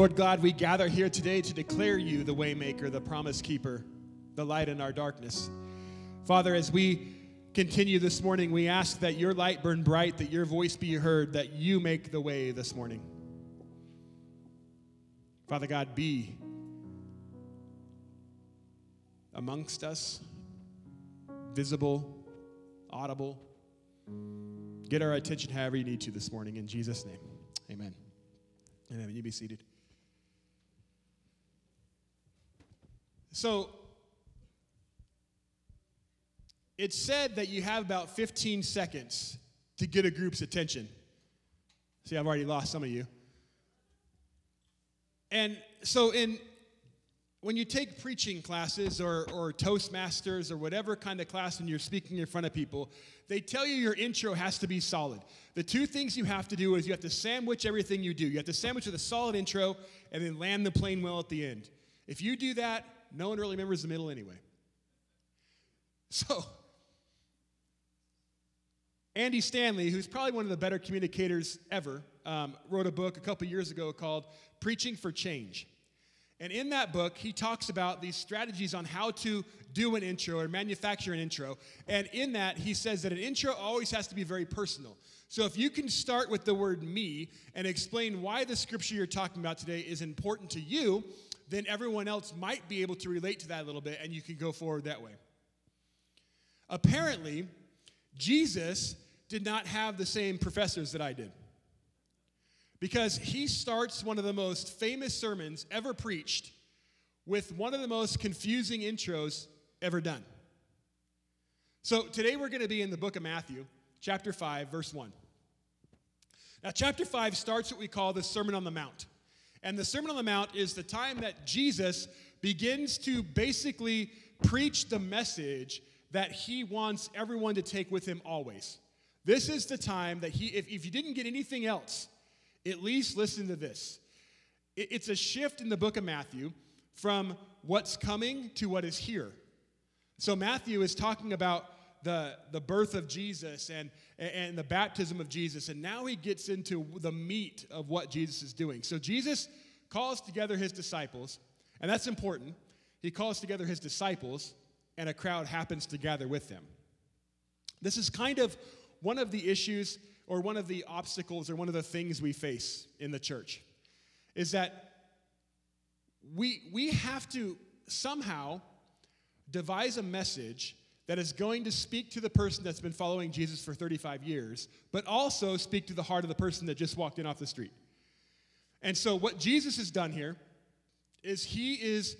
Lord God, we gather here today to declare you the waymaker, the promise keeper, the light in our darkness. Father, as we continue this morning, we ask that your light burn bright, that your voice be heard, that you make the way this morning. Father God, be amongst us, visible, audible. Get our attention however you need to this morning. In Jesus' name, amen. Amen. You be seated. So, it's said that you have about 15 seconds to get a group's attention. See, I've already lost some of you. And so, in when you take preaching classes or, or Toastmasters or whatever kind of class when you're speaking in front of people, they tell you your intro has to be solid. The two things you have to do is you have to sandwich everything you do. You have to sandwich with a solid intro and then land the plane well at the end. If you do that, no one really remembers the middle anyway. So, Andy Stanley, who's probably one of the better communicators ever, um, wrote a book a couple years ago called Preaching for Change. And in that book, he talks about these strategies on how to do an intro or manufacture an intro. And in that, he says that an intro always has to be very personal. So if you can start with the word me and explain why the scripture you're talking about today is important to you, then everyone else might be able to relate to that a little bit and you can go forward that way. Apparently, Jesus did not have the same professors that I did because he starts one of the most famous sermons ever preached with one of the most confusing intros ever done. So today we're going to be in the book of Matthew, chapter 5, verse 1. Now, chapter 5 starts what we call the Sermon on the Mount. And the Sermon on the Mount is the time that Jesus begins to basically preach the message that he wants everyone to take with him always. This is the time that he, if, if you didn't get anything else, at least listen to this. It's a shift in the book of Matthew from what's coming to what is here. So Matthew is talking about the, the birth of Jesus and, and the baptism of Jesus, and now he gets into the meat of what Jesus is doing. So Jesus calls together his disciples, and that's important. He calls together his disciples, and a crowd happens to gather with them. This is kind of one of the issues or one of the obstacles or one of the things we face in the church is that we, we have to somehow devise a message that is going to speak to the person that's been following Jesus for 35 years, but also speak to the heart of the person that just walked in off the street. And so, what Jesus has done here is he is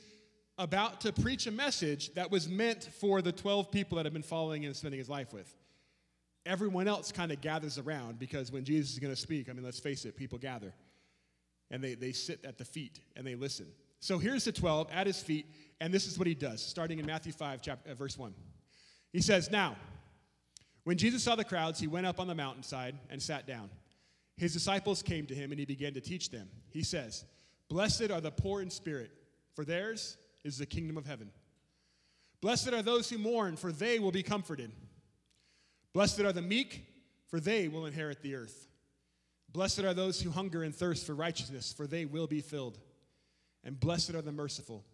about to preach a message that was meant for the 12 people that have been following and spending his life with everyone else kind of gathers around because when Jesus is going to speak, I mean, let's face it, people gather and they, they sit at the feet and they listen. So here's the 12 at his feet, and this is what he does, starting in Matthew 5, chapter, uh, verse 1. He says, Now, when Jesus saw the crowds, he went up on the mountainside and sat down. His disciples came to him, and he began to teach them. He says, Blessed are the poor in spirit, for theirs is the kingdom of heaven. Blessed are those who mourn, for they will be comforted. Blessed are the meek, for they will inherit the earth. Blessed are those who hunger and thirst for righteousness, for they will be filled. And blessed are the merciful,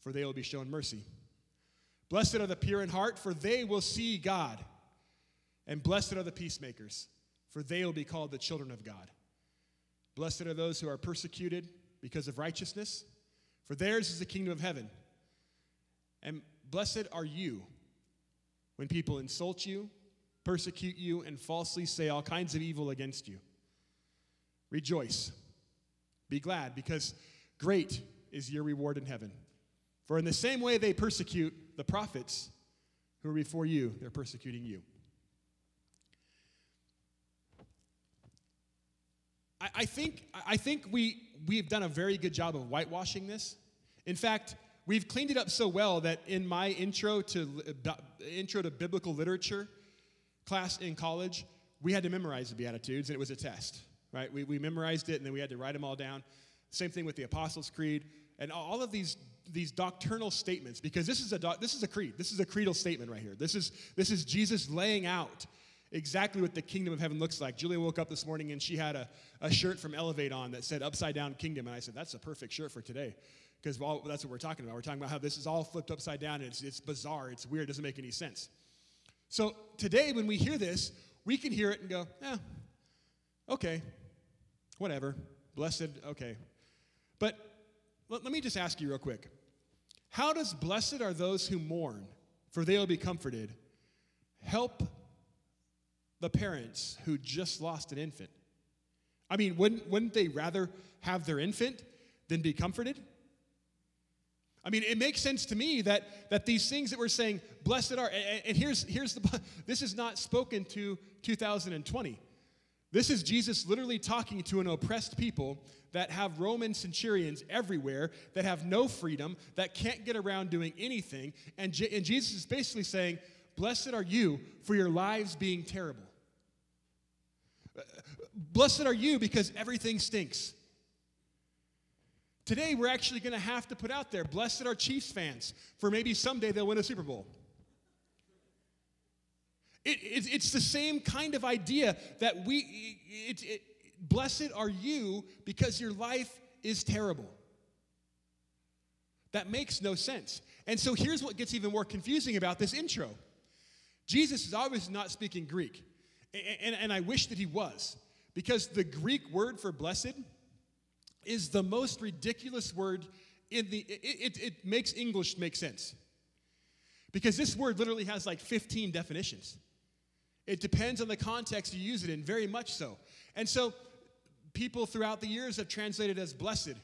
for they will be shown mercy. Blessed are the pure in heart, for they will see God. And blessed are the peacemakers, for they will be called the children of God. Blessed are those who are persecuted because of righteousness, for theirs is the kingdom of heaven. And blessed are you when people insult you persecute you, and falsely say all kinds of evil against you. Rejoice. Be glad, because great is your reward in heaven. For in the same way they persecute the prophets who are before you, they're persecuting you. I, think, I think we, we've done a very good job of whitewashing this. In fact, we've cleaned it up so well that in my intro to, intro to biblical literature, class in college, we had to memorize the Beatitudes, and it was a test, right? We, we memorized it, and then we had to write them all down. Same thing with the Apostles' Creed, and all of these, these doctrinal statements, because this is, a this is a creed. This is a creedal statement right here. This is, this is Jesus laying out exactly what the kingdom of heaven looks like. Julia woke up this morning and she had a, a shirt from Elevate on that said Upside Down Kingdom. And I said, That's a perfect shirt for today. Because that's what we're talking about. We're talking about how this is all flipped upside down and it's, it's bizarre, it's weird, it doesn't make any sense. So today, when we hear this, we can hear it and go, Yeah, okay, whatever, blessed, okay. But let me just ask you real quick How does blessed are those who mourn, for they will be comforted, help the parents who just lost an infant? I mean, wouldn't, wouldn't they rather have their infant than be comforted? I mean, it makes sense to me that, that these things that we're saying, blessed are, and, here's, here's the, this is not spoken to 2020. This is Jesus literally talking to an oppressed people that have Roman centurions everywhere, that have no freedom, that can't get around doing anything. And, J- and Jesus is basically saying, Blessed are you for your lives being terrible. Blessed are you because everything stinks. Today, we're actually going to have to put out there, Blessed are Chiefs fans, for maybe someday they'll win a Super Bowl. It, it, it's the same kind of idea that we, it, blessed are you because your life is terrible. That makes no sense. And so here's what gets even more confusing about this intro Jesus is obviously not speaking Greek. And, and, and I wish that he was, because the Greek word for blessed is the most ridiculous word in the, it, it, it makes English make sense. Because this word literally has like 15 definitions. It depends on the context you use it in, very much so. And so, people throughout the years have translated as blessed.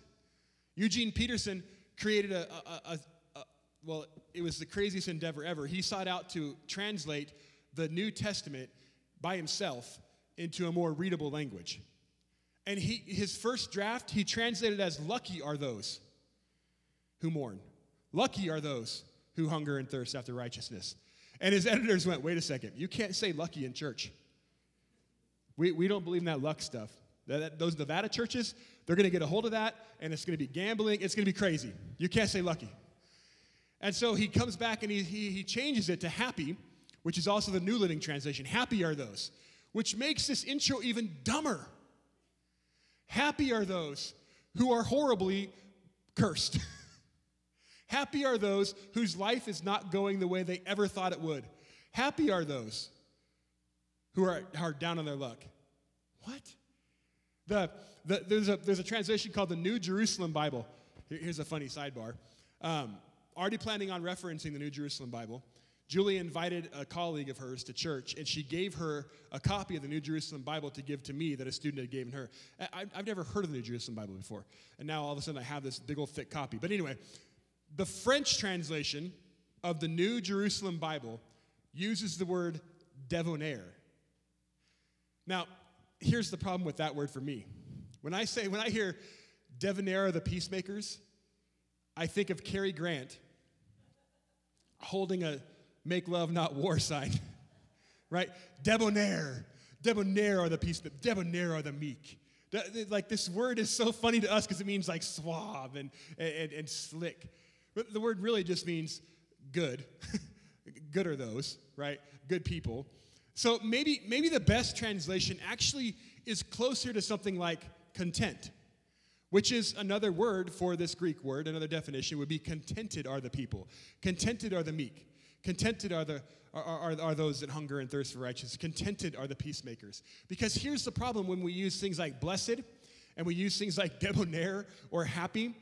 Eugene Peterson created a, a, a, a, well, it was the craziest endeavor ever. He sought out to translate the New Testament by himself into a more readable language. And he, his first draft, he translated as Lucky are those who mourn. Lucky are those who hunger and thirst after righteousness. And his editors went, wait a second, you can't say lucky in church. We, we don't believe in that luck stuff. That, that, those Nevada churches, they're going to get a hold of that, and it's going to be gambling. It's going to be crazy. You can't say lucky. And so he comes back and he, he, he changes it to happy, which is also the New Living Translation. Happy are those, which makes this intro even dumber. Happy are those who are horribly cursed. Happy are those whose life is not going the way they ever thought it would. Happy are those who are, are down on their luck. What? The, the, there's, a, there's a translation called the New Jerusalem Bible. Here, here's a funny sidebar. Um, already planning on referencing the New Jerusalem Bible. Julie invited a colleague of hers to church, and she gave her a copy of the New Jerusalem Bible to give to me that a student had given her. I, have never heard of the New Jerusalem Bible before, and now all of a sudden I have this big old thick copy. But anyway, the French translation of the New Jerusalem Bible uses the word debonair. Now, here's the problem with that word for me. When I say, when I hear debonair the peacemakers, I think of Cary Grant holding a make love not war sign, right? Debonair, debonair are the peace, debonair are the meek. Like this word is so funny to us because it means like suave and, and, and slick. But the word really just means good. good are those, right? Good people. So maybe, maybe the best translation actually is closer to something like content, which is another word for this Greek word. Another definition would be contented are the people, contented are the meek, contented are, the, are, are, are those that hunger and thirst for righteousness, contented are the peacemakers. Because here's the problem when we use things like blessed and we use things like debonair or happy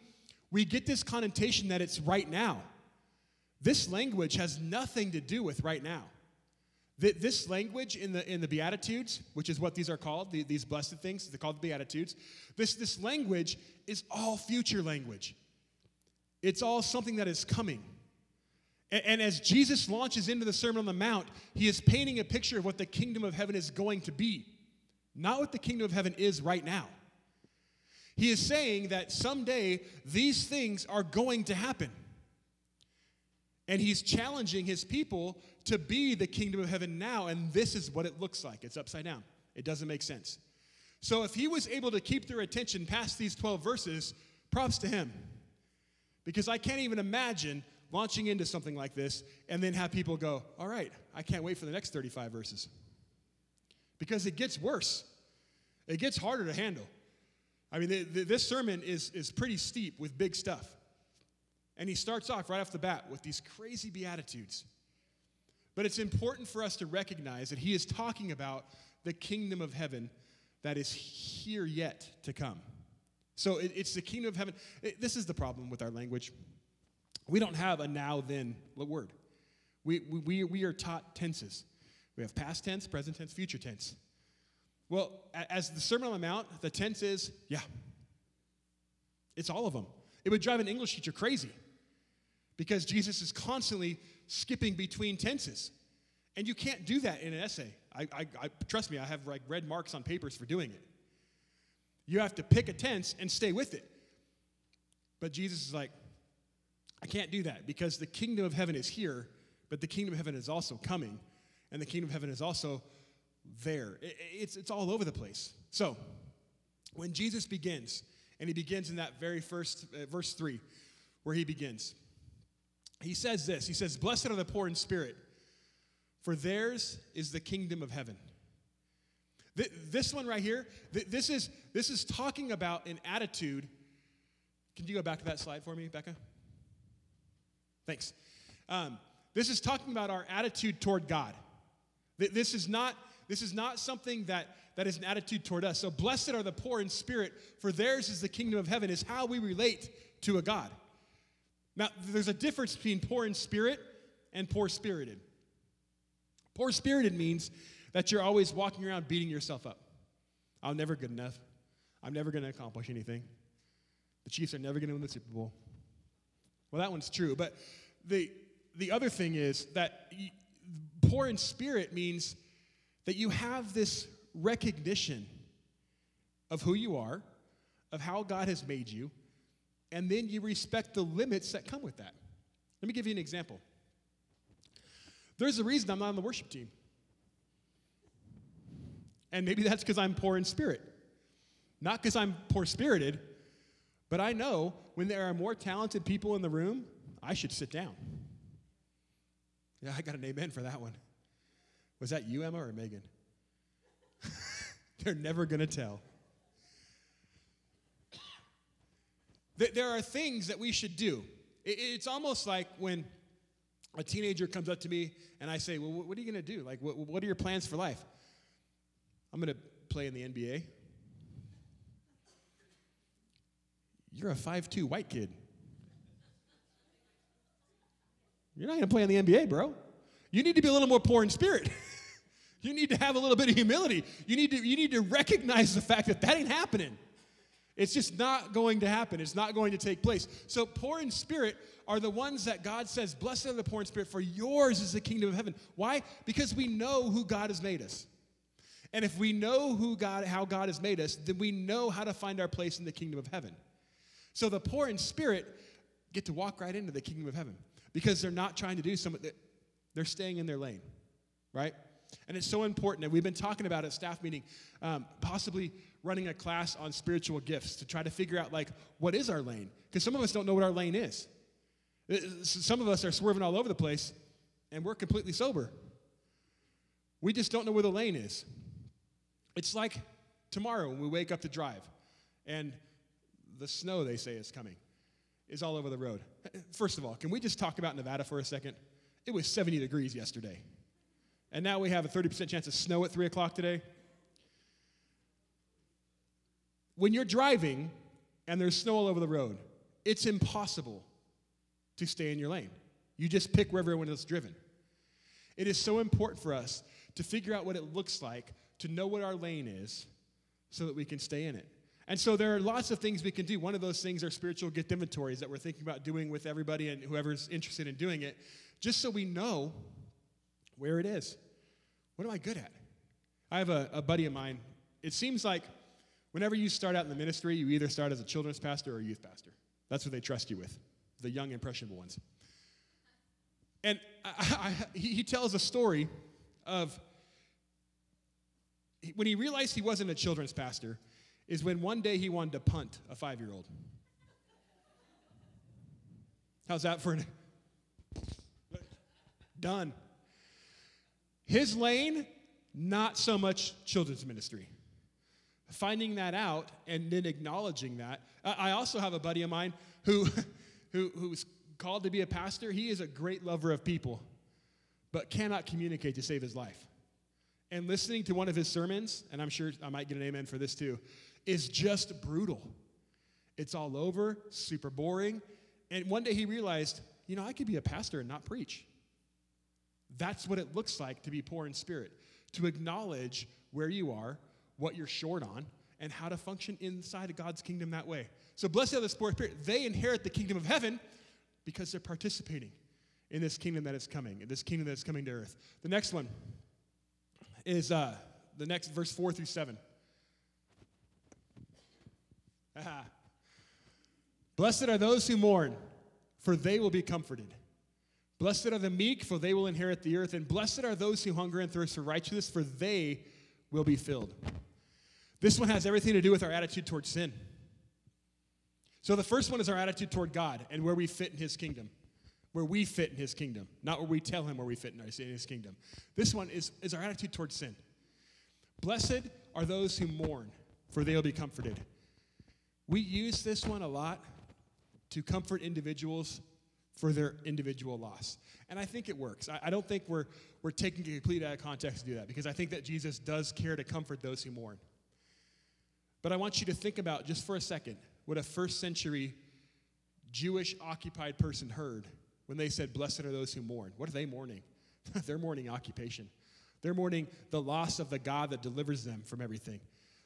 we get this connotation that it's right now. This language has nothing to do with right now. This language in the, in the Beatitudes, which is what these are called, these blessed things, they're called the Beatitudes, this, this language is all future language. It's all something that is coming. And, and as Jesus launches into the Sermon on the Mount, he is painting a picture of what the kingdom of heaven is going to be, not what the kingdom of heaven is right now. He is saying that someday these things are going to happen. And he's challenging his people to be the kingdom of heaven now, and this is what it looks like. It's upside down. It doesn't make sense. So if he was able to keep their attention past these 12 verses, props to him. Because I can't even imagine launching into something like this and then have people go, All right, I can't wait for the next 35 verses. because it gets worse. It gets harder to handle. I mean, this sermon is, is pretty steep with big stuff. And he starts off right off the bat with these crazy Beatitudes. But it's important for us to recognize that he is talking about the kingdom of heaven that is here yet to come. So it, it's the kingdom of heaven. It, this is the problem with our language. We don't have a now then word. We, we, we are taught tenses. We have past tense, present tense, future tense. Well, as the Sermon on the Mount, the tense is, yeah. It's all of them. It would drive an English teacher crazy because Jesus is constantly skipping between tenses. And you can't do that in an essay. I, I, I, trust me, I have like red marks on papers for doing it. You have to pick a tense and stay with it. But Jesus is like, I can't do that because the kingdom of heaven is here, but the kingdom of heaven is also coming, and the kingdom of heaven is also there. It's, it's all over the place. So, when Jesus begins, and he begins in that very first, uh, verse 3, where he begins, he says this He says, Blessed are the poor in spirit, for theirs is the kingdom of heaven. This one right here, this is, this is talking about an attitude. Can you go back to that slide for me, Becca? Thanks. Um, this is talking about our attitude toward God. This is not, this is not something that, that is an attitude toward us. So, blessed are the poor in spirit, for theirs is the kingdom of heaven, is how we relate to a God. Now, there's a difference between poor in spirit and poor spirited. Poor spirited means that you're always walking around beating yourself up. I'm never good enough. I'm never going to accomplish anything. The Chiefs are never going to win the Super Bowl. Well, that one's true. But the, the other thing is that poor in spirit means that you have this recognition of who you are, of how God has made you, and then you respect the limits that come with that. Let me give you an example. There's a reason I'm not on the worship team. And maybe that's because I'm poor in spirit. Not because I'm poor spirited, but I know when there are more talented people in the room, I should sit down. Yeah, I got an amen for that one. Was that you, Emma, or Megan? They're never going to tell. There are things that we should do. It's almost like when a teenager comes up to me and I say, Well, what are you going to do? Like, what are your plans for life? I'm going to play in the NBA. You're a five-two white kid. You're not going to play in the NBA, bro. You need to be a little more poor in spirit. you need to have a little bit of humility. You need to, you need to recognize the fact that that ain't happening. It's just not going to happen. It's not going to take place. So, poor in spirit are the ones that God says, Blessed are the poor in spirit, for yours is the kingdom of heaven. Why? Because we know who God has made us. And if we know who God, how God has made us, then we know how to find our place in the kingdom of heaven. So, the poor in spirit get to walk right into the kingdom of heaven because they're not trying to do something, they're staying in their lane, right? And it's so important, and we've been talking about at staff meeting, um, possibly running a class on spiritual gifts to try to figure out like what is our lane? Because some of us don't know what our lane is. Uh, some of us are swerving all over the place and we're completely sober. We just don't know where the lane is. It's like tomorrow when we wake up to drive and the snow they say is coming is all over the road. First of all can we just talk about nevada for a second? It was 70 degrees yesterday and now we have a 30% chance of snow at 3 o'clock today when you're driving and there's snow all over the road, it's impossible to stay in your lane. You just pick wherever everyone else is driven. It is so important for us to figure out what it looks like, to know what our lane is, so that we can stay in it. And so there are lots of things we can do. One of those things are spiritual gift inventories that we're thinking about doing with everybody and whoever's interested in doing it, just so we know where it is. What am I good at? I have a, a buddy of mine. It seems like Whenever you start out in the ministry, you either start as a children's pastor or a youth pastor. That's what they trust you with, the young, impressionable ones. And I, I, he tells a story of when he realized he wasn't a children's pastor, is when one day he wanted to punt a five year old. How's that for an. Done. His lane not so much children's ministry. Finding that out and then acknowledging that. I also have a buddy of mine who, who who's called to be a pastor. He is a great lover of people, but cannot communicate to save his life. And listening to one of his sermons, and I'm sure I might get an amen for this too, is just brutal. It's all over, super boring. And one day he realized, you know, I could be a pastor and not preach. That's what it looks like to be poor in spirit, to acknowledge where you are, what you're short on, and how to function inside of God's kingdom that way. So, blessed are the poor in spirit. They inherit the kingdom of heaven because they're participating in this kingdom that is coming, in this kingdom that is coming to earth. The next one is uh, the next verse 4 through 7. Blessed are those who mourn, for they will be comforted. Blessed are the meek, for they will inherit the earth. And blessed are those who hunger and thirst for righteousness, for they will be filled. This one has everything to do with our attitude towards sin. So the first one is our attitude toward God and where we fit in his kingdom. Where we fit in his kingdom, not where we tell him where we fit in, his kingdom. This one is, is our attitude towards sin. Blessed are those who mourn, for they will be comforted. We use this one a lot to comfort individuals for their individual loss. And I think it works. I, I, don't think we're, we're taking it completely out of context to do that because I think that Jesus does care to comfort those who mourn. But I want you to think about just for a second what a first century Jewish occupied person heard when they said, Blessed are those who mourn. What are they mourning? They're mourning occupation. They're mourning the loss of the God that delivers them from everything.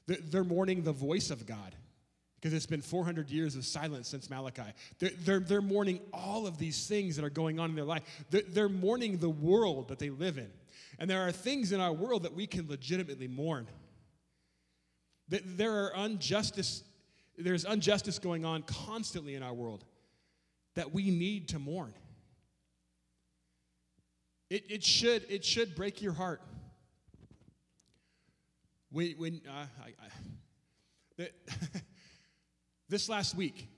They're mourning the voice of God because it's been 400 years of silence since Malachi. They're, they're, they're, mourning all of these things that are going on in their life. They're, they're mourning the world that they live in. And there are things in our world that we can legitimately mourn. There are injustice, there's injustice going on constantly in our world that we need to mourn. It, it, should, it should break your heart. When, when uh, I, I, This last week,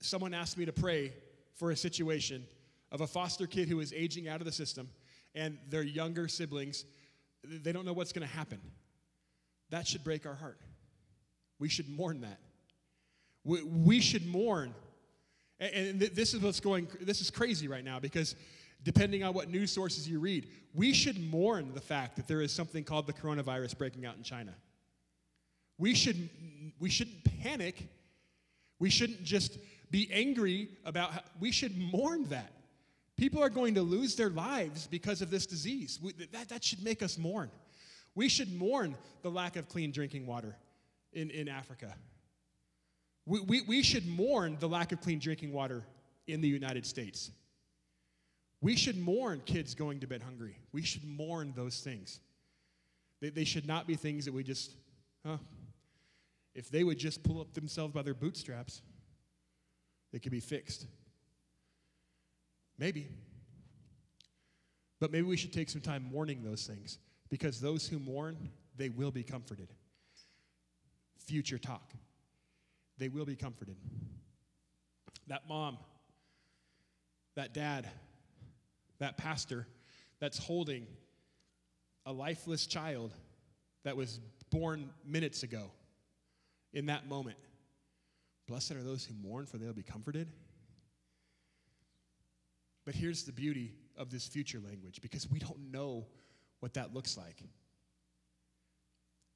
someone asked me to pray for a situation of a foster kid who is aging out of the system and their younger siblings, they don't know what's going to happen. That should break our heart. We should mourn that. We, we should mourn. And, and this is what's going, this is crazy right now because depending on what news sources you read, we should mourn the fact that there is something called the coronavirus breaking out in China. We, should, we shouldn't panic. We shouldn't just be angry about how, we should mourn that. People are going to lose their lives because of this disease. We, that, that should make us mourn. We should mourn the lack of clean drinking water in, in Africa. We, we, we should mourn the lack of clean drinking water in the United States. We should mourn kids going to bed hungry. We should mourn those things. They, they should not be things that we just, huh, if they would just pull up themselves by their bootstraps, they could be fixed. Maybe. But maybe we should take some time mourning those things because those who mourn, they will be comforted. Future talk. They will be comforted. That mom, that dad, that pastor that's holding a lifeless child that was born minutes ago in that moment. Blessed are those who mourn, for they'll be comforted. But here's the beauty of this future language because we don't know what that looks like.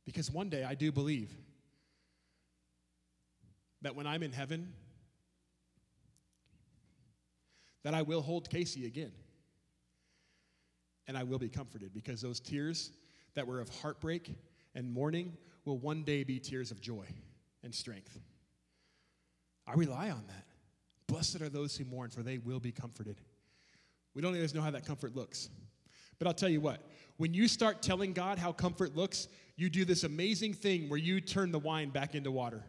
Because one day I do believe that when I'm in heaven, that I will hold Casey again. And I will be comforted because those tears that were of heartbreak and mourning will one day be tears of joy and strength. I rely on that. Blessed are those who mourn, for they will be comforted. We don't always know how that comfort looks. But I'll tell you what, when you start telling God how comfort looks, you do this amazing thing where you turn the wine back into water.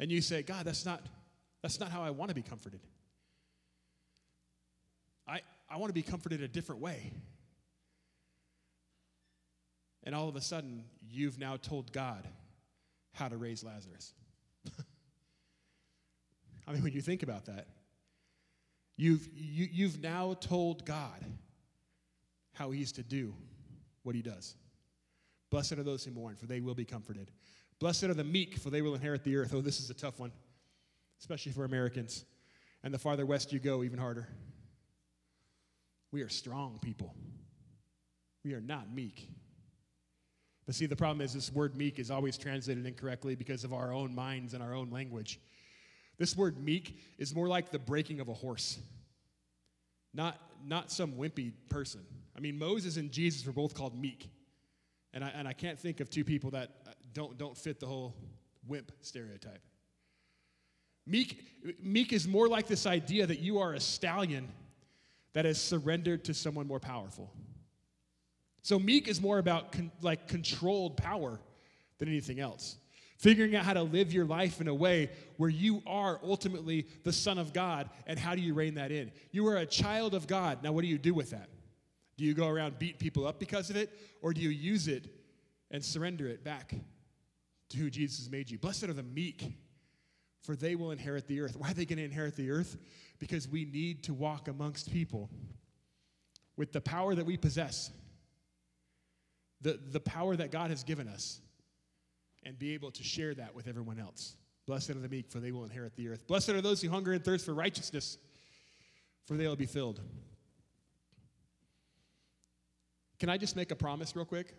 And you say, God, that's not, that's not how I want to be comforted. I, I want to be comforted a different way. And all of a sudden, you've now told God how to raise Lazarus. I mean, when you think about that, You've, you, you've now told God how he's to do what he does. Blessed are those who mourn, for they will be comforted. Blessed are the meek, for they will inherit the earth. Oh, this is a tough one, especially for Americans. And the farther west you go, even harder. We are strong people. We are not meek. But see, the problem is this word meek is always translated incorrectly because of our own minds and our own language. This word meek is more like the breaking of a horse, not, not some wimpy person. I mean, Moses and Jesus were both called meek. And I, and I can't think of two people that uh, don't, don't fit the whole wimp stereotype. Meek, meek is more like this idea that you are a stallion that has surrendered to someone more powerful. So meek is more about con- like controlled power than anything else. Figuring out how to live your life in a way where you are ultimately the son of God and how do you rein that in? You are a child of God. Now what do you do with that? Do you go around beat people up because of it or do you use it and surrender it back to who Jesus made you? Blessed are the meek for they will inherit the earth. Why are they going to inherit the earth? Because we need to walk amongst people with the power that we possess the, the power that God has given us and be able to share that with everyone else. Blessed are the meek, for they will inherit the earth. Blessed are those who hunger and thirst for righteousness, for they will be filled. Can I just make a promise real quick?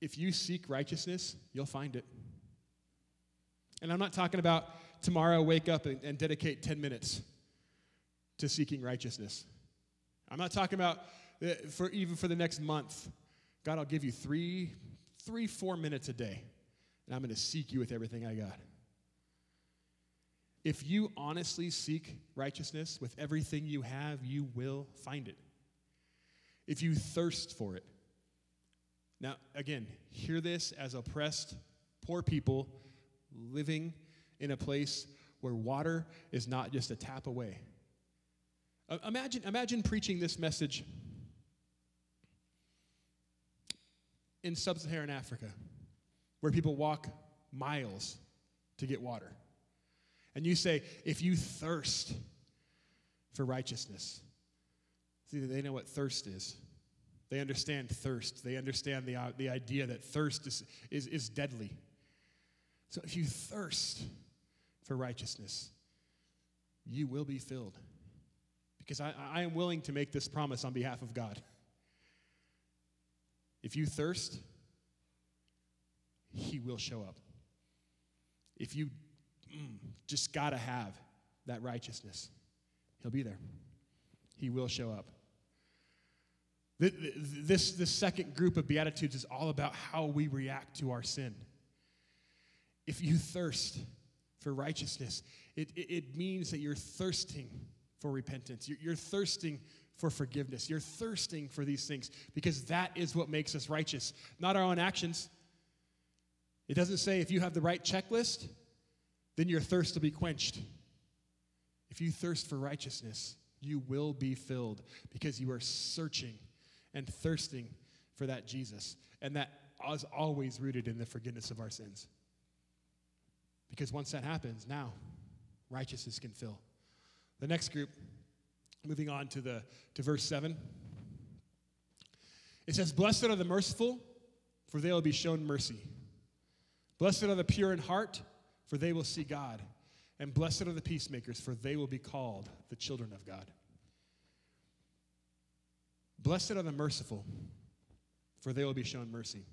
If you seek righteousness, you'll find it. And I'm not talking about tomorrow wake up and, and dedicate 10 minutes to seeking righteousness. I'm not talking about uh, for even for the next month God, I'll give you three, three, four minutes a day, and I'm going to seek you with everything I got. If you honestly seek righteousness with everything you have, you will find it. If you thirst for it. Now, again, hear this as oppressed, poor people living in a place where water is not just a tap away. Uh, imagine, imagine preaching this message in sub Saharan Africa, where people walk miles to get water. And you say, if you thirst for righteousness, see, they know what thirst is. They understand thirst. They understand the, uh, the idea that thirst is, is, is deadly. So if you thirst for righteousness, you will be filled. Because I, I am willing to make this promise on behalf of God. If you thirst, He will show up. If you mm, just got to have that righteousness, He'll be there. He will show up. This, this second group of Beatitudes is all about how we react to our sin. If you thirst for righteousness, it, it, means that you're thirsting for repentance. You're, you're thirsting for forgiveness. You're thirsting for these things because that is what makes us righteous, not our own actions. It doesn't say if you have the right checklist, then your thirst will be quenched. If you thirst for righteousness, you will be filled because you are searching and thirsting for that Jesus. And that is always rooted in the forgiveness of our sins. Because once that happens, now righteousness can fill. The next group Moving on to, the, to verse 7. It says, Blessed are the merciful, for they will be shown mercy. Blessed are the pure in heart, for they will see God. And blessed are the peacemakers, for they will be called the children of God. Blessed are the merciful, for they will be shown mercy.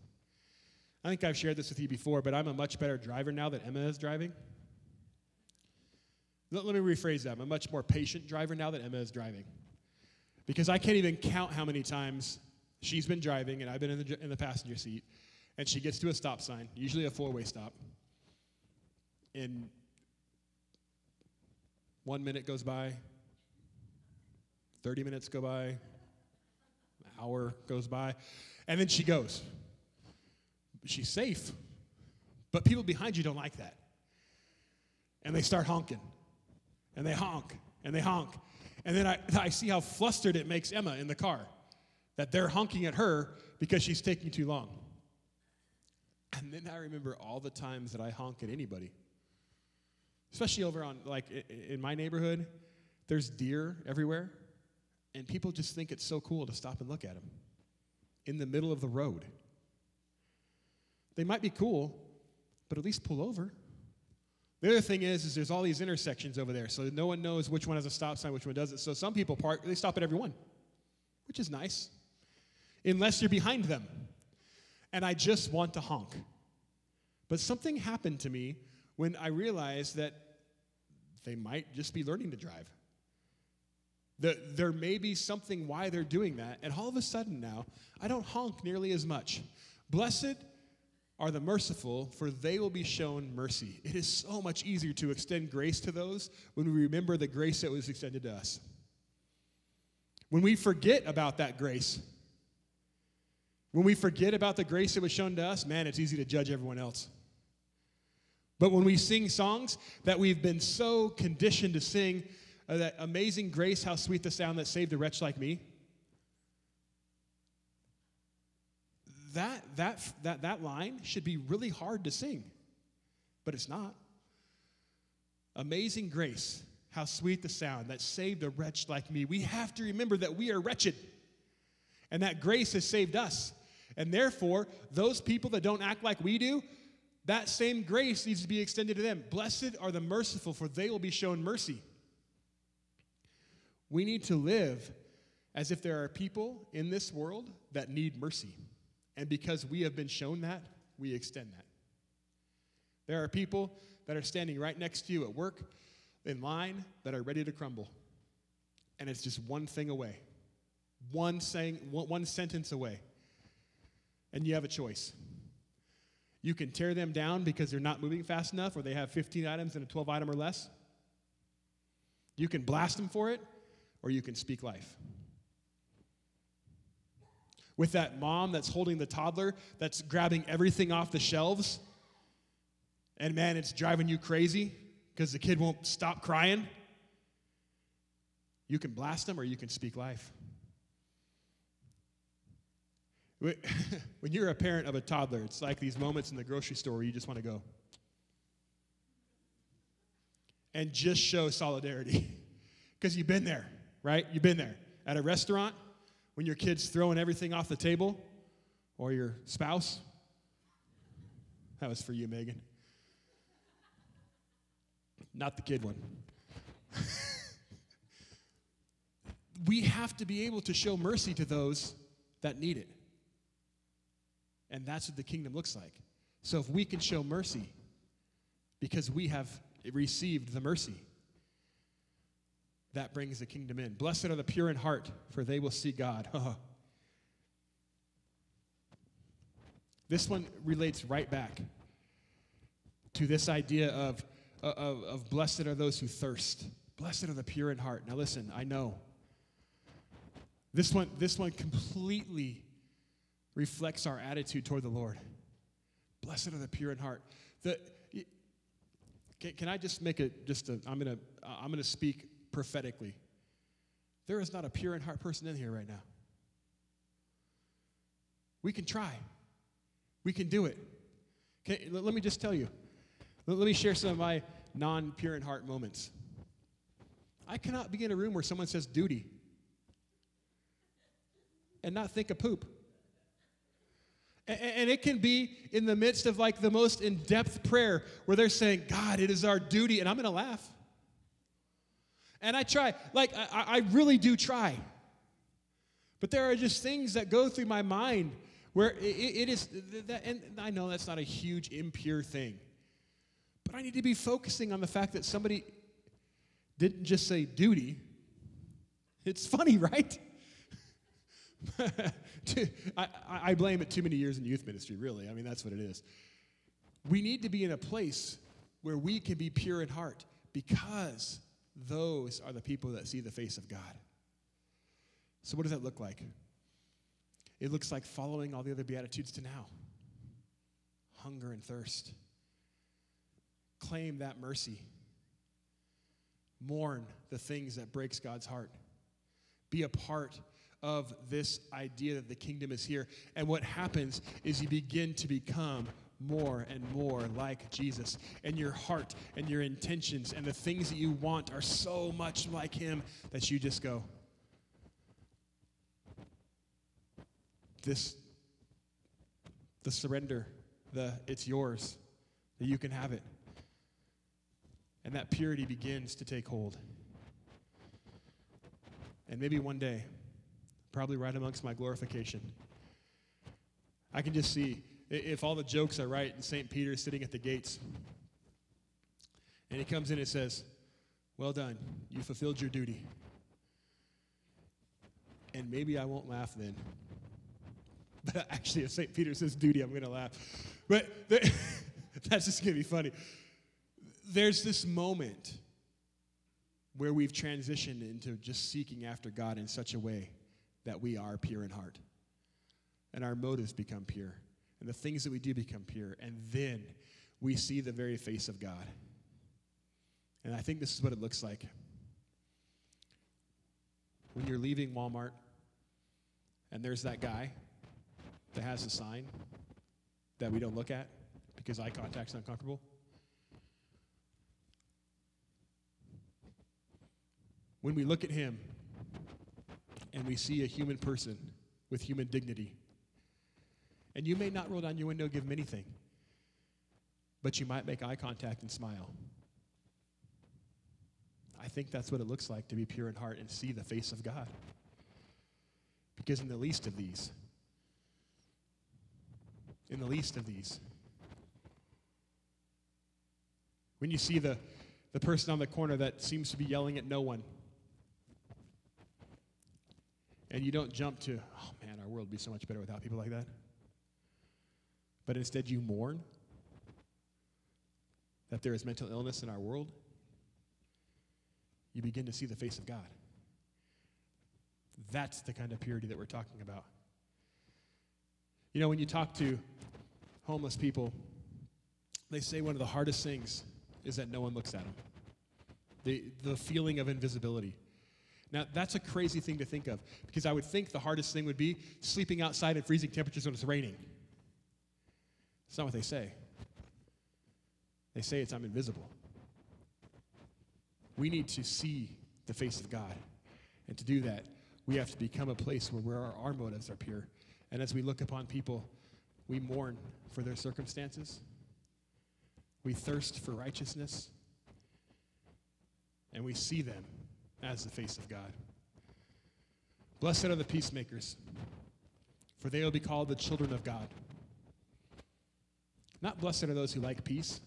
I think I've shared this with you before, but I'm a much better driver now that Emma is driving. Let, me rephrase that. I'm a much more patient driver now that Emma is driving. Because I can't even count how many times she's been driving and I've been in the, in the passenger seat, and she gets to a stop sign, usually a four way stop. And one minute goes by, 30 minutes go by, an hour goes by, and then she goes. She's safe, but people behind you don't like that. And they start honking and they honk and they honk. And then I, I see how flustered it makes Emma in the car that they're honking at her because she's taking too long. And then I remember all the times that I honk at anybody, especially over on, like, in my neighborhood. there's deer everywhere, and people just think it's so cool to stop and look at them in the middle of the road. They might be cool, but at least pull over. The other thing is, is there's all these intersections over there, so no one knows which one has a stop sign, which one doesn't. So some people park, they stop at every one, which is nice, unless you're behind them. And I just want to honk. But something happened to me when I realized that they might just be learning to drive. That there may be something why they're doing that, and all of a sudden now, I don't honk nearly as much. Blessed are the merciful, for they will be shown mercy. It is so much easier to extend grace to those when we remember the grace that was extended to us. When we forget about that grace, when we forget about the grace that was shown to us, man, it's easy to judge everyone else. But when we sing songs that we've been so conditioned to sing, uh, that amazing grace, how sweet the sound that saved a wretch like me, that, that, that, that line should be really hard to sing, but it's not. Amazing grace, how sweet the sound that saved a wretch like me. We have to remember that we are wretched and that grace has saved us. And therefore, those people that don't act like we do, that same grace needs to be extended to them. Blessed are the merciful, for they will be shown mercy. We need to live as if there are people in this world that need mercy. And because we have been shown that, we extend that. There are people that are standing right next to you at work in line that are ready to crumble. And it's just one thing away, one, saying, one sentence away. And you have a choice. You can tear them down because they're not moving fast enough or they have 15 items and a 12 item or less. You can blast them for it or you can speak life with that mom that's holding the toddler that's grabbing everything off the shelves. And man, it's driving you crazy because the kid won't stop crying. You can blast them or you can speak life. When you're a parent of a toddler, it's like these moments in the grocery store where you just want to go and just show solidarity because you've been there, right? You've been there at a restaurant when your kid's throwing everything off the table or your spouse. That was for you, Megan. Not the kid one. we have to be able to show mercy to those that need it. And that's what the kingdom looks like. So if we can show mercy because we have received the mercy, that brings the kingdom in. Blessed are the pure in heart, for they will see God. this one relates right back to this idea of, of, of blessed are those who thirst. Blessed are the pure in heart. Now listen, I know. This one, this one completely reflects our attitude toward the Lord. Blessed are the pure in heart. The, can, can I just make a just a I'm gonna I'm gonna speak prophetically. There is not a pure in heart person in here right now. We can try, we can do it. Okay, let me just tell you. Let me share some of my non pure in heart moments. I cannot be in a room where someone says duty and not think of poop. And it can be in the midst of like the most in depth prayer where they're saying, God, it is our duty. And I'm going to laugh. And I try, like, I, I really do try. But there are just things that go through my mind where it, it is, that, and I know that's not a huge impure thing. But I need to be focusing on the fact that somebody didn't just say duty. It's funny, right? I, I blame it too many years in youth ministry, really. I mean, that's what it is. We need to be in a place where we can be pure in heart because those are the people that see the face of God. So, what does that look like? It looks like following all the other Beatitudes to now hunger and thirst. Claim that mercy. Mourn the things that breaks God's heart. Be a part of this idea that the kingdom is here. And what happens is you begin to become more and more like Jesus. And your heart and your intentions and the things that you want are so much like Him that you just go, This, the surrender, the it's yours, that you can have it. And that purity begins to take hold. And maybe one day, probably right amongst my glorification, I can just see if all the jokes are right and St. Peter is sitting at the gates. And he comes in and says, Well done, you fulfilled your duty. And maybe I won't laugh then. But actually, if St. Peter says duty, I'm going to laugh. But that's just going to be funny. There's this moment where we've transitioned into just seeking after God in such a way that we are pure in heart. And our motives become pure. And the things that we do become pure. And then we see the very face of God. And I think this is what it looks like. When you're leaving Walmart and there's that guy that has a sign that we don't look at because eye contact's uncomfortable. When we look at him and we see a human person with human dignity, and you may not roll down your window give him anything, but you might make eye contact and smile. I think that's what it looks like to be pure in heart and see the face of God. Because in the least of these, in the least of these, when you see the, the person on the corner that seems to be yelling at no one, and you don't jump to, oh man, our world would be so much better without people like that. But instead, you mourn that there is mental illness in our world. You begin to see the face of God. That's the kind of purity that we're talking about. You know, when you talk to homeless people, they say one of the hardest things is that no one looks at them. The, the feeling of invisibility. Now, that's a crazy thing to think of because I would think the hardest thing would be sleeping outside in freezing temperatures when it's raining. It's not what they say. They say it's I'm invisible. We need to see the face of God. And to do that, we have to become a place where, our, our motives are pure. And as we look upon people, we mourn for their circumstances. We thirst for righteousness. And we see them as the face of God. Blessed are the peacemakers, for they will be called the children of God. Not blessed are those who like peace.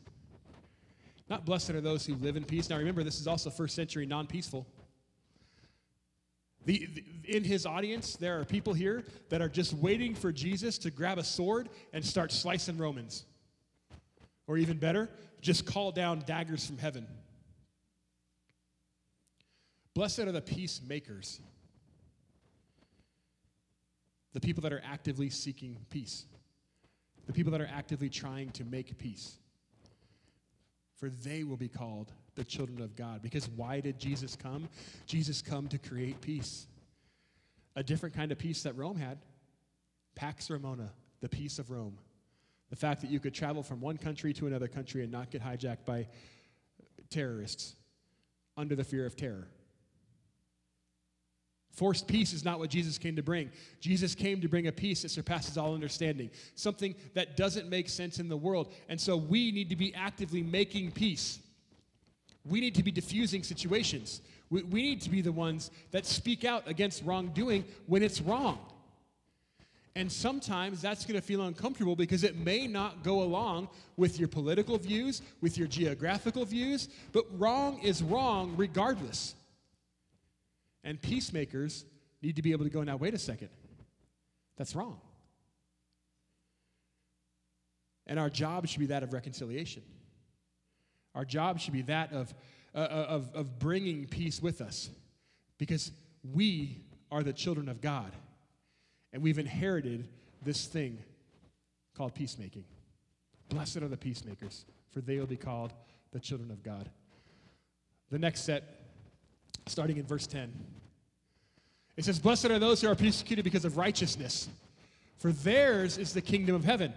Not blessed are those who live in peace. Now remember, this is also first century non peaceful. The, the, in his audience, there are people here that are just waiting for Jesus to grab a sword and start slicing Romans. Or even better, just call down daggers from heaven. Blessed are the peacemakers, the people that are actively seeking peace, the people that are actively trying to make peace. For they will be called the children of God. Because why did Jesus come? Jesus come to create peace. A different kind of peace that Rome had. Pax Romana, the peace of Rome. The fact that you could travel from one country to another country and not get hijacked by terrorists under the fear of terror. Forced peace is not what Jesus came to bring. Jesus came to bring a peace that surpasses all understanding, something that doesn't make sense in the world. And so we need to be actively making peace. We need to be diffusing situations. We, we need to be the ones that speak out against wrongdoing when it's wrong. And sometimes that's going to feel uncomfortable because it may not go along with your political views, with your geographical views, but wrong is wrong regardless. And peacemakers need to be able to go, now, wait a second. That's wrong. And our job should be that of reconciliation. Our job should be that of, uh, uh, of, of bringing peace with us because we are the children of God and we've inherited this thing called peacemaking. Blessed are the peacemakers, for they will be called the children of God. The next set starting in verse 10. It says, Blessed are those who are persecuted because of righteousness, for theirs is the kingdom of heaven.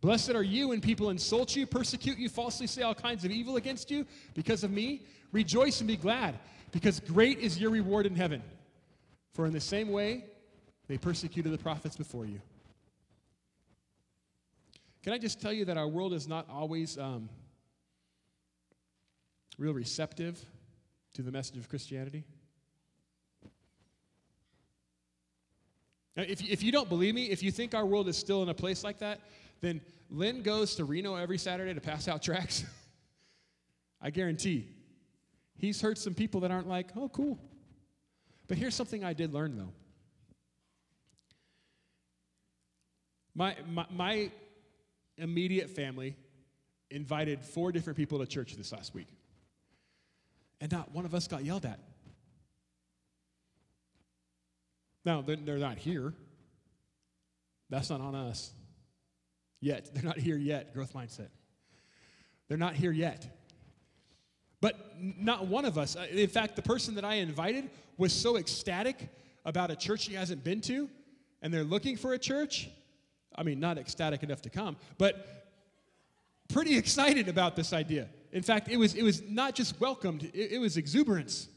Blessed are you when people insult you, persecute you, falsely say all kinds of evil against you because of me. Rejoice and be glad, because great is your reward in heaven. For in the same way they persecuted the prophets before you. Can I just tell you that our world is not always um, real receptive to the message of Christianity? If, if you don't believe me, if you think our world is still in a place like that, then Lynn goes to Reno every Saturday to pass out tracts. I guarantee. He's heard some people that aren't like, oh, cool. But here's something I did learn, though. My, my, my immediate family invited four different people to church this last week. And not one of us got yelled at. Now, they're not here. That's not on us. Yet. They're not here yet, growth mindset. They're not here yet. But not one of us, uh, in fact, the person that I invited was so ecstatic about a church he hasn't been to, and they're looking for a church. I mean, not ecstatic enough to come, but pretty excited about this idea. In fact, it was, it was not just welcomed, it, it was exuberance.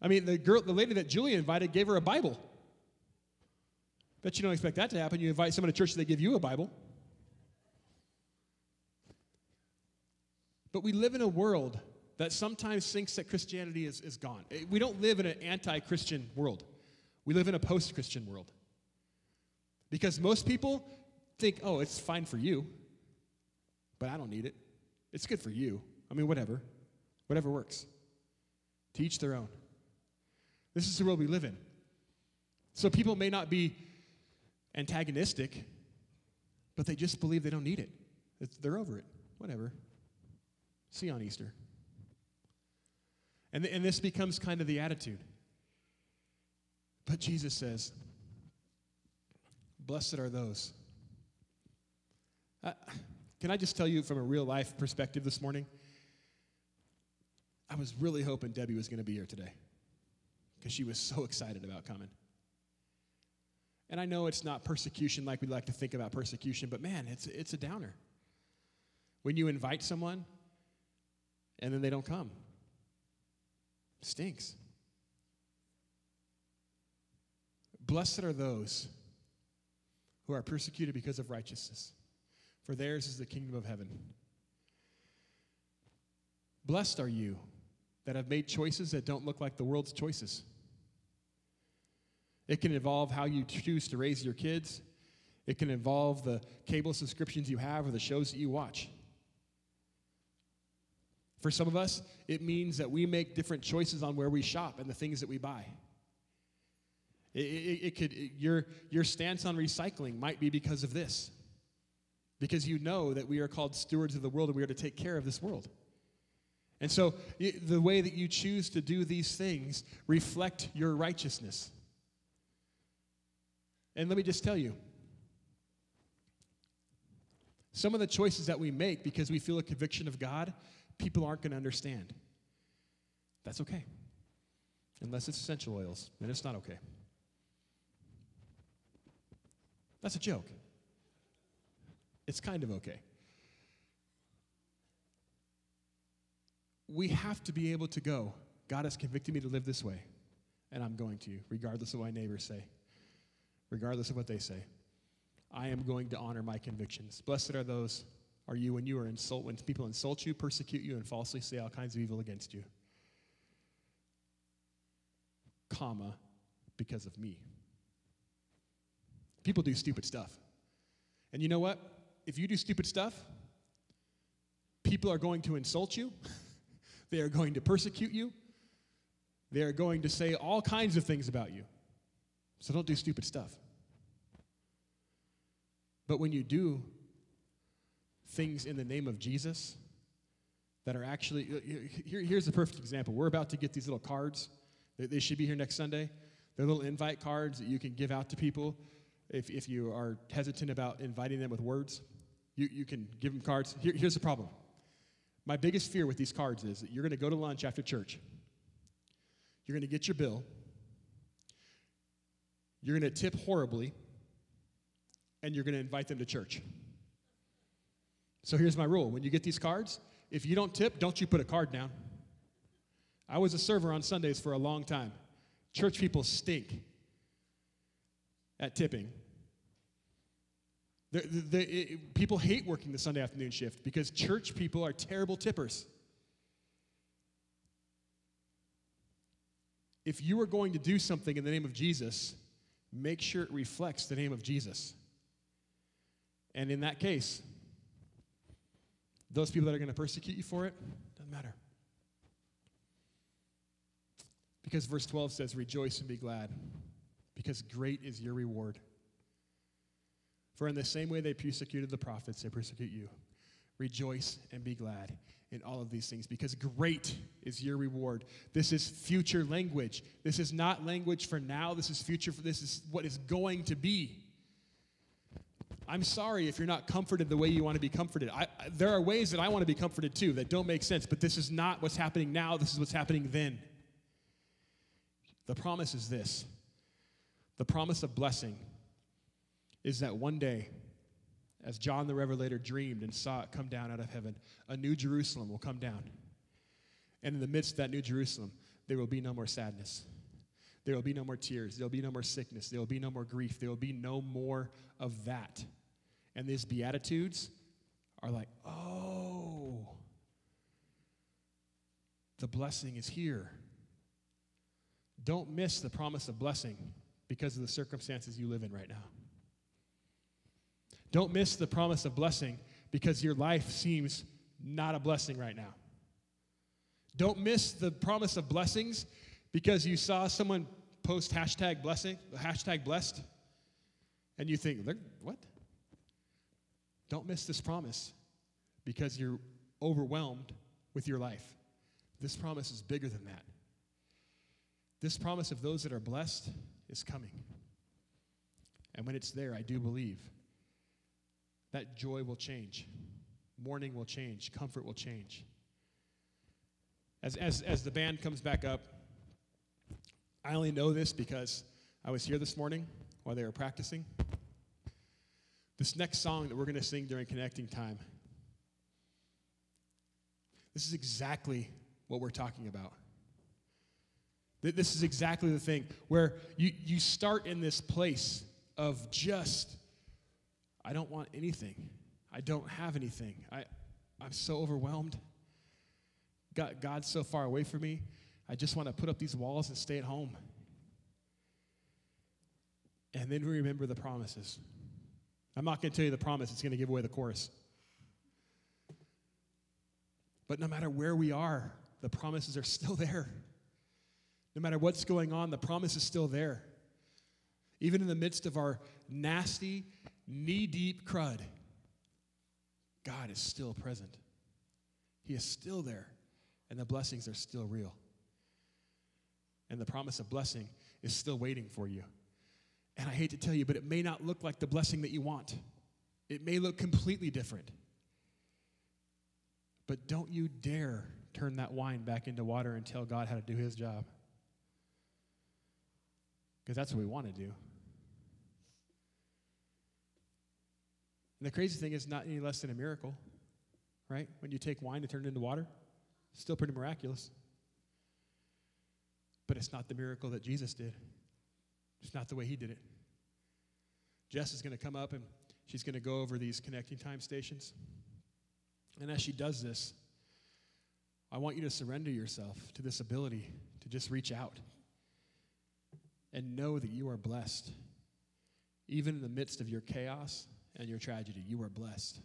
I mean, the girl, the lady that Julia invited gave her a Bible. Bet you don't expect that to happen. You invite someone to church, they give you a Bible. But we live in a world that sometimes thinks that Christianity is, is gone. Eh, we don't live in an anti Christian world, we live in a post Christian world. Because most people think, oh, it's fine for you, but I don't need it. It's good for you. I mean, whatever. Whatever works. To each their own. This is the world we live in. So people may not be antagonistic, but they just believe they don't need it. They're over it. Whatever. See you on Easter. And, and this becomes kind of the attitude. But Jesus says, Blessed are those. Can I just tell you from a real life perspective this morning? I was really hoping Debbie was going to be here today because she was so excited about coming. And I know it's not persecution like we like to think about persecution, but man, it's, it's a downer. When you invite someone and then they don't come, it stinks. Blessed are those who are persecuted because of righteousness, for theirs is the kingdom of heaven. Blessed are you that have made choices that don't look like the world's choices. It can involve how you choose to raise your kids. It can involve the cable subscriptions you have or the shows that you watch. For some of us, it means that we make different choices on where we shop and the things that we buy. It, it, it could, it, your, your stance on recycling might be because of this. Because you know that we are called stewards of the world and we are to take care of this world. And so the way that you choose to do these things reflect your righteousness. And let me just tell you some of the choices that we make because we feel a conviction of God, people aren't going to understand. That's okay. Unless it's essential oils, then it's not okay. That's a joke. It's kind of okay. We have to be able to go, God has convicted me to live this way, and I'm going to, you, regardless of what my neighbors say regardless of what they say. I am going to honor my convictions. Blessed are those are you when you are insult when people insult you, persecute you, and falsely say all kinds of evil against you. Comma, because of me. People do stupid stuff. And you know what? If you do stupid stuff, people are going to insult you. they are going to persecute you. They are going to say all kinds of things about you. So don't do stupid stuff. But when you do things in the name of Jesus that are actually, here, here's a perfect example. We're about to get these little cards. They, they should be here next Sunday. They're little invite cards that you can give out to people if, if you are hesitant about inviting them with words. You, you can give them cards. Here, here's the problem. My biggest fear with these cards is that you're going to go to lunch after church. You're going to get your bill. You're going to tip horribly, and you're going to invite them to church. So here's my rule when you get these cards, if you don't tip, don't you put a card down. I was a server on Sundays for a long time. Church people stink at tipping. The, the, the, it, people hate working the Sunday afternoon shift because church people are terrible tippers. If you are going to do something in the name of Jesus, make sure it reflects the name of Jesus. And in that case, those people that are going to persecute you for it, doesn't matter. Because verse 12 says, Rejoice and be glad, because great is your reward. For in the same way they persecuted the prophets, they persecute you. Rejoice and be glad in all of these things, because great is your reward. This is future language. This is not language for now. This is future for this is what is going to be. I'm sorry if you're not comforted the way you want to be comforted. I, there are ways that I want to be comforted too that don't make sense, but this is not what's happening now. This is what's happening then. The promise is this the promise of blessing is that one day, as John the Revelator dreamed and saw it come down out of heaven, a new Jerusalem will come down. And in the midst of that new Jerusalem, there will be no more sadness. There will be no more tears. There will be no more sickness. There will be no more grief. There will be no more of that. And these Beatitudes are like, oh, the blessing is here. Don't miss the promise of blessing because of the circumstances you live in right now. Don't miss the promise of blessing because your life seems not a blessing right now. Don't miss the promise of blessings because you saw someone post hashtag blessing, hashtag blessed, and you think, what? Don't miss this promise because you're overwhelmed with your life. This promise is bigger than that. This promise of those that are blessed is coming. And when it's there, I do believe that joy will change, mourning will change, comfort will change. As, as, as the band comes back up, I only know this because I was here this morning while they were practicing. This next song that we're going to sing during connecting time, this is exactly what we're talking about. This is exactly the thing where you, you start in this place of just, I don't want anything. I don't have anything. I, I'm so overwhelmed. God, God's so far away from me. I just want to put up these walls and stay at home. And then we remember the promises. I'm not going to tell you the promise, it's going to give away the chorus. But no matter where we are, the promises are still there. No matter what's going on, the promise is still there. Even in the midst of our nasty, knee deep crud, God is still present. He is still there, and the blessings are still real. And the promise of blessing is still waiting for you. And I hate to tell you, but it may not look like the blessing that you want, it may look completely different. But don't you dare turn that wine back into water and tell God how to do his job. Because that's what we want to do. And the crazy thing is not any less than a miracle, right? When you take wine and turn it into water, still pretty miraculous. But it's not the miracle that Jesus did. It's not the way he did it. Jess is going to come up and she's going to go over these connecting time stations. And as she does this, I want you to surrender yourself to this ability to just reach out and know that you are blessed. Even in the midst of your chaos and your tragedy, you are blessed.